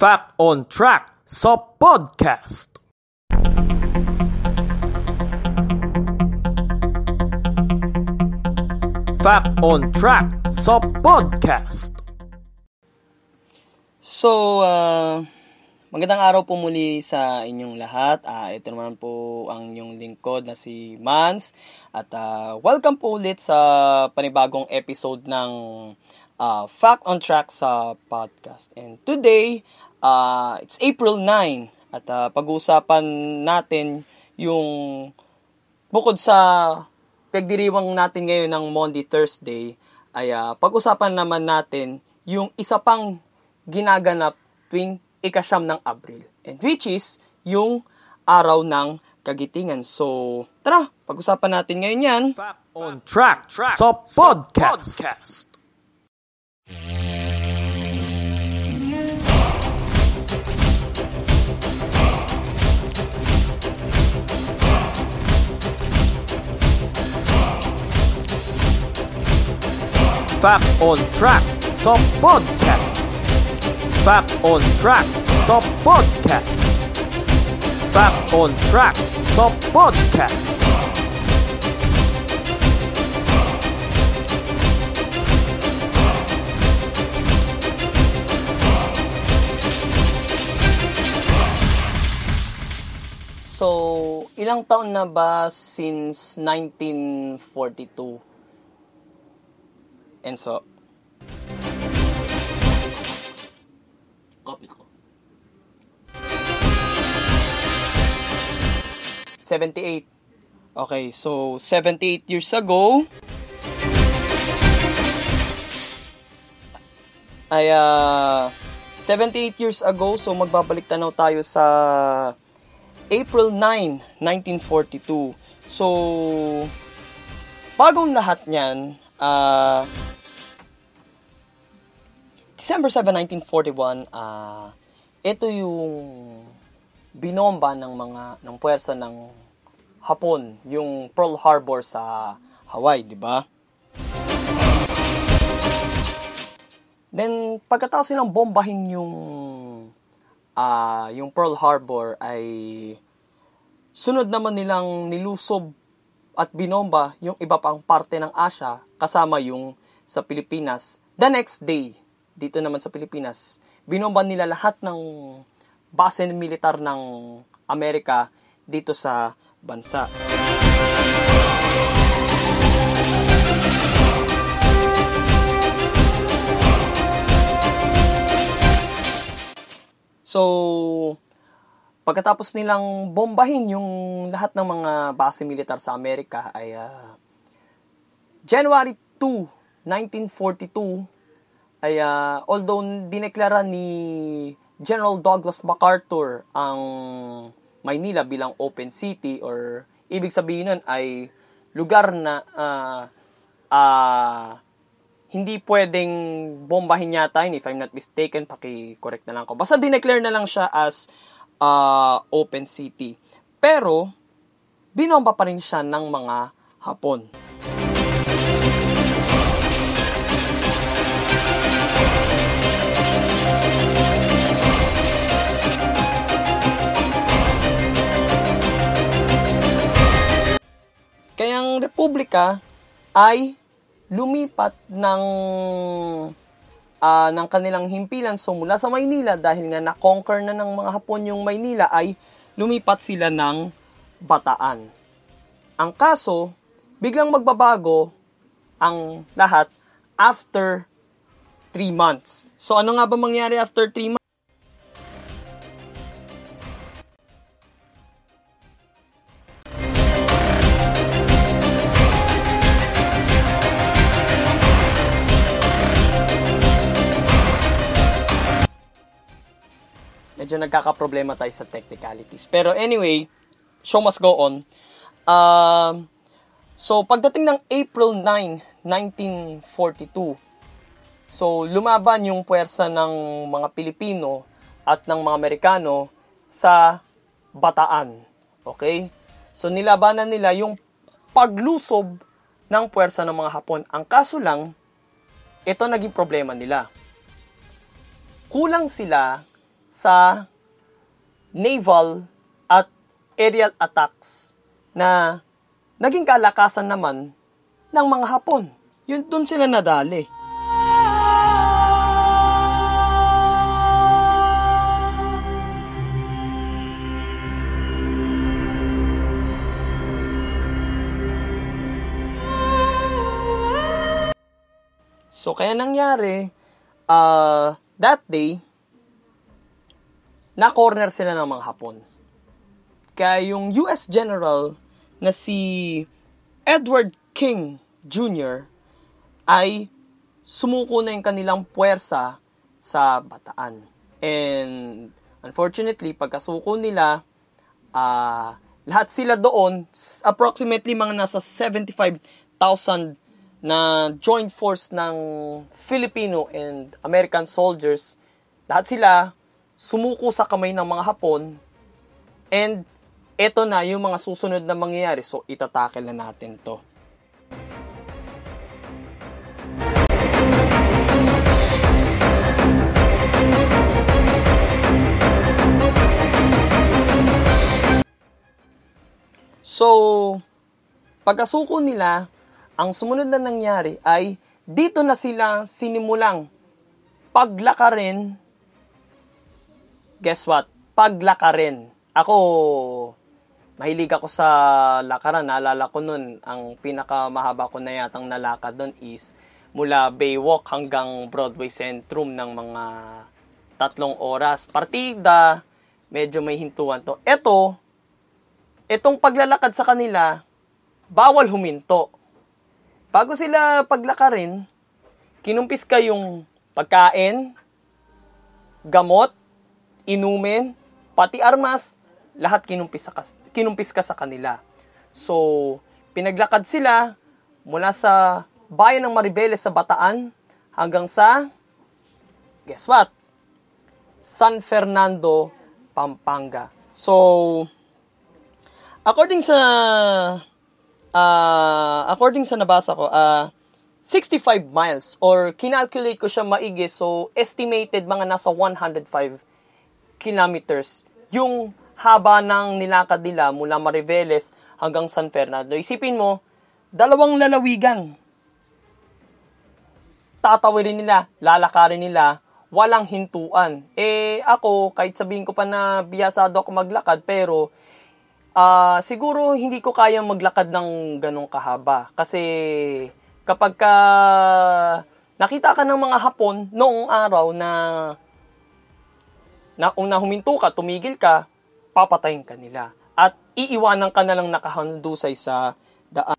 Fact on Track sa podcast. Fact on Track sa podcast. So, uh, magandang araw po muli sa inyong lahat. Uh, ito naman po ang inyong lingkod na si Mans. At uh, welcome po ulit sa panibagong episode ng uh, Fact on Track sa podcast. And today, uh, it's April 9 at uh, pag-uusapan natin yung bukod sa pagdiriwang natin ngayon ng Monday, Thursday, ay uh, pag-usapan naman natin yung isa pang ginaganap tuwing ikasyam ng Abril. And which is yung araw ng kagitingan. So, tara, pag-usapan natin ngayon yan. On Track, track sa podcast. podcast. Fact on Track sa podcast. Fact on Track sa podcast. Fact on Track sa podcast. So, ilang taon na ba since 1942 Enso. Copy ko. 78. Okay, so 78 years ago, ay uh, 78 years ago, so magbabalik tanaw tayo sa April 9, 1942. So, bagong lahat niyan, uh, December 7, 1941, uh, ito yung binomba ng mga ng puwersa ng Hapon, yung Pearl Harbor sa Hawaii, di ba? Then pagkatapos nilang bombahin yung uh, yung Pearl Harbor ay sunod naman nilang nilusob at binomba yung iba pang parte ng Asia kasama yung sa Pilipinas the next day dito naman sa Pilipinas, binomban nila lahat ng base militar ng Amerika dito sa bansa. So, pagkatapos nilang bombahin yung lahat ng mga base militar sa Amerika ay uh, January 2, 1942 ay uh, although dineklara ni General Douglas MacArthur ang Maynila bilang open city or ibig sabihin nun ay lugar na uh, uh, hindi pwedeng bombahin yata yun if I'm not mistaken. Paki-correct na lang ko basta dineclare na lang siya as uh, open city. Pero binomba pa rin siya ng mga Hapon Republika ay lumipat ng uh, ng kanilang himpilan so mula sa Maynila dahil nga na-conquer na ng mga Hapon yung Maynila ay lumipat sila ng Bataan. Ang kaso, biglang magbabago ang lahat after 3 months. So ano nga ba mangyari after 3 months? Medyo nagkakaproblema tayo sa technicalities. Pero anyway, show must go on. Uh, so, pagdating ng April 9, 1942, so lumaban yung puwersa ng mga Pilipino at ng mga Amerikano sa Bataan. Okay? So, nilabanan nila yung paglusob ng puwersa ng mga Hapon. Ang kaso lang, ito naging problema nila. Kulang sila sa naval at aerial attacks na naging kalakasan naman ng mga Hapon. Yun doon sila nadali. So, kaya nangyari, uh, that day, na-corner sila ng mga Hapon. Kaya yung US General na si Edward King Jr. ay sumuko na yung kanilang puwersa sa bataan. And unfortunately, pagkasuko nila, uh, lahat sila doon, approximately mga nasa 75,000 na joint force ng Filipino and American soldiers, lahat sila sumuko sa kamay ng mga Hapon and eto na yung mga susunod na mangyayari. So, itatakel na natin to. So, pagkasuko nila, ang sumunod na nangyari ay dito na sila sinimulang paglakarin. Guess what? Paglakarin. Ako, mahilig ako sa lakaran. Naalala ko nun, ang pinakamahaba ko na yatang nalakad nun is mula Baywalk hanggang Broadway Centrum ng mga tatlong oras. Partida, medyo may hintuan to. Ito, itong paglalakad sa kanila, bawal huminto bago sila paglakarin, kinumpis ka yung pagkain, gamot, inumin, pati armas, lahat kinumpis, ka, kinumpis ka sa kanila. So, pinaglakad sila mula sa bayan ng Maribeles sa Bataan hanggang sa, guess what? San Fernando, Pampanga. So, according sa uh, according sa nabasa ko, uh, 65 miles or kinalculate ko siya maigi so estimated mga nasa 105 kilometers yung haba ng nilakad nila mula Mariveles hanggang San Fernando. Isipin mo, dalawang lalawigan. Tatawirin nila, lalakarin nila, walang hintuan. Eh ako, kahit sabihin ko pa na biyasado ako maglakad, pero uh, siguro hindi ko kayang maglakad ng ganong kahaba. Kasi kapag ka nakita ka ng mga hapon noong araw na na una huminto ka, tumigil ka, papatayin ka nila. At iiwanan ka na lang nakahandusay sa daan.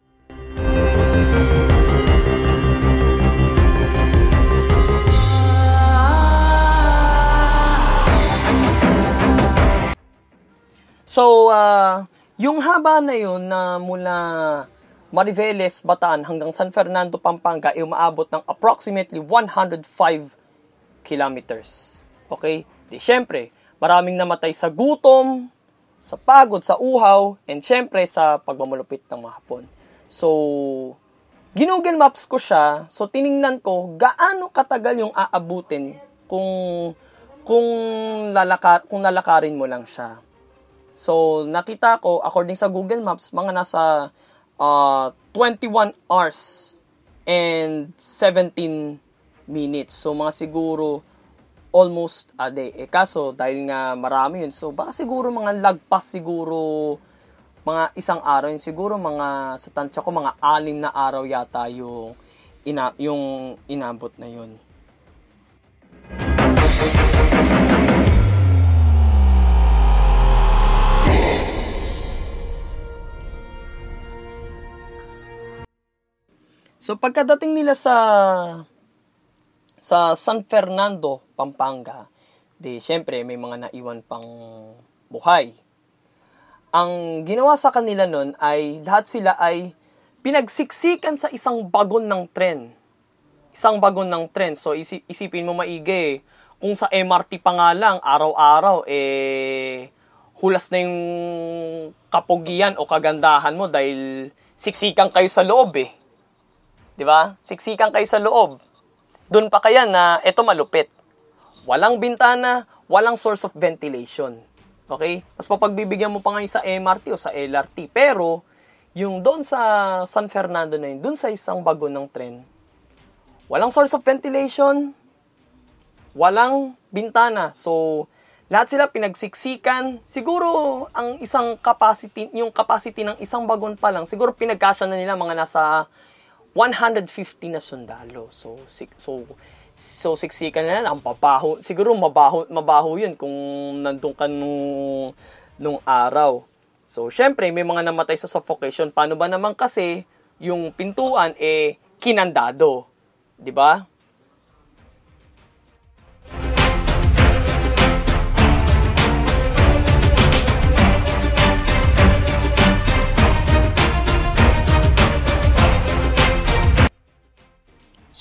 So, uh, yung haba na yun na mula Mariveles, Bataan hanggang San Fernando, Pampanga ay umaabot ng approximately 105 kilometers. Okay? Di syempre, maraming namatay sa gutom, sa pagod, sa uhaw, and syempre sa pagmamulupit ng mga hapon. So, ginugel maps ko siya, so tiningnan ko gaano katagal yung aabutin kung kung lalakar kung lalakarin mo lang siya. So, nakita ko, according sa Google Maps, mga nasa uh, 21 hours and 17 minutes. So, mga siguro almost a day. Eh, kaso, dahil nga marami yun, so baka siguro mga lagpas siguro mga isang araw yun. Siguro mga, sa tansya ko, mga anim na araw yata yung, ina, yung inabot na yun. So pagkadating nila sa sa San Fernando, Pampanga, di syempre may mga naiwan pang buhay. Ang ginawa sa kanila nun ay lahat sila ay pinagsiksikan sa isang bagon ng tren. Isang bagon ng tren. So isipin mo maigi, kung sa MRT pa nga lang, araw-araw, eh, hulas na yung kapugian o kagandahan mo dahil siksikan kayo sa loob eh. ba? Siksikan kayo sa loob. Doon pa kaya na ito malupit. Walang bintana, walang source of ventilation. Okay? Mas papagbibigyan mo pa ngayon sa MRT o sa LRT. Pero, yung doon sa San Fernando na yun, doon sa isang bago ng tren, walang source of ventilation, walang bintana. So, lahat sila pinagsiksikan. Siguro, ang isang capacity, yung capacity ng isang bagon pa lang, siguro pinagkasya na nila mga nasa 150 na sundalo. So, so, so siksikan na yan, ang pabaho. Siguro mabaho, mabaho yun kung nandun ka nung, nung araw. So, syempre, may mga namatay sa suffocation. Paano ba naman kasi yung pintuan eh kinandado? 'Di ba?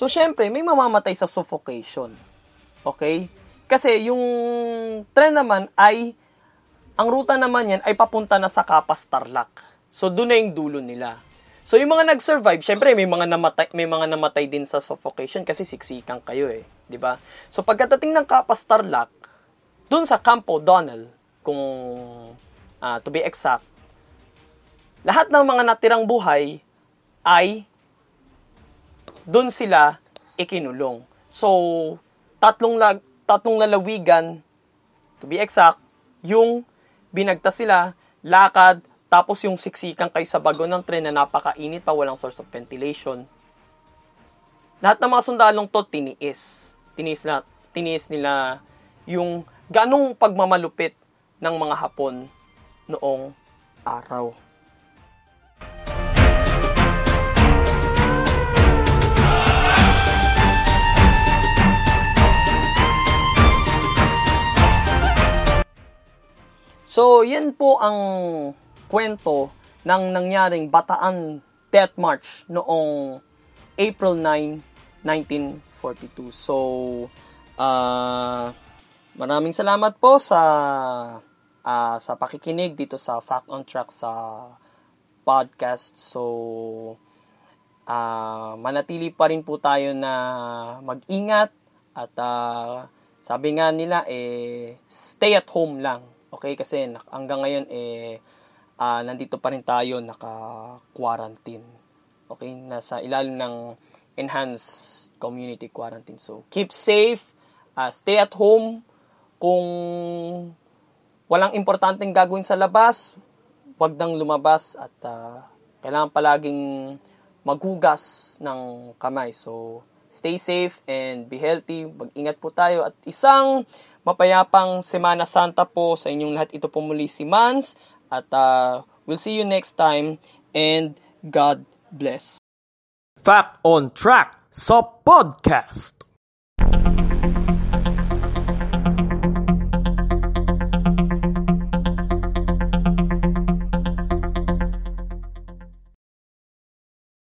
So, syempre, may mamamatay sa suffocation. Okay? Kasi yung tren naman ay, ang ruta naman yan ay papunta na sa Kapas Tarlac. So, doon na yung dulo nila. So, yung mga nag-survive, syempre, may mga namatay, may mga namatay din sa suffocation kasi siksikan kayo eh. ba? So, pagkatating ng Kapas Tarlac, doon sa Campo Donald, kung uh, to be exact, lahat ng mga natirang buhay ay doon sila ikinulong. So, tatlong, lag, tatlong lalawigan, to be exact, yung binagtas sila, lakad, tapos yung siksikan kay sa bago ng tren na napakainit pa, walang source of ventilation. Lahat ng mga sundalong to, tiniis. Tiniis, na, tiniis nila yung ganong pagmamalupit ng mga Hapon noong araw. So, yan po ang kwento ng nangyaring Bataan Death March noong April 9, 1942. So, uh, maraming salamat po sa uh, sa pakikinig dito sa Fact on Track sa podcast. So, uh, manatili pa rin po tayo na mag-ingat at uh, sabi nga nila eh stay at home lang Okay, kasi hanggang ngayon eh uh, nandito pa rin tayo naka-quarantine. Okay, nasa ilalim ng enhanced community quarantine. So, keep safe, uh, stay at home. Kung walang importanteng gagawin sa labas, wag nang lumabas at uh, kailangan palaging maghugas ng kamay. So, stay safe and be healthy. Mag-ingat po tayo. At isang Mapayapang Semana Santa po sa inyong lahat. Ito po muli si Mans at uh, we'll see you next time and God bless. Fact on Track sa podcast.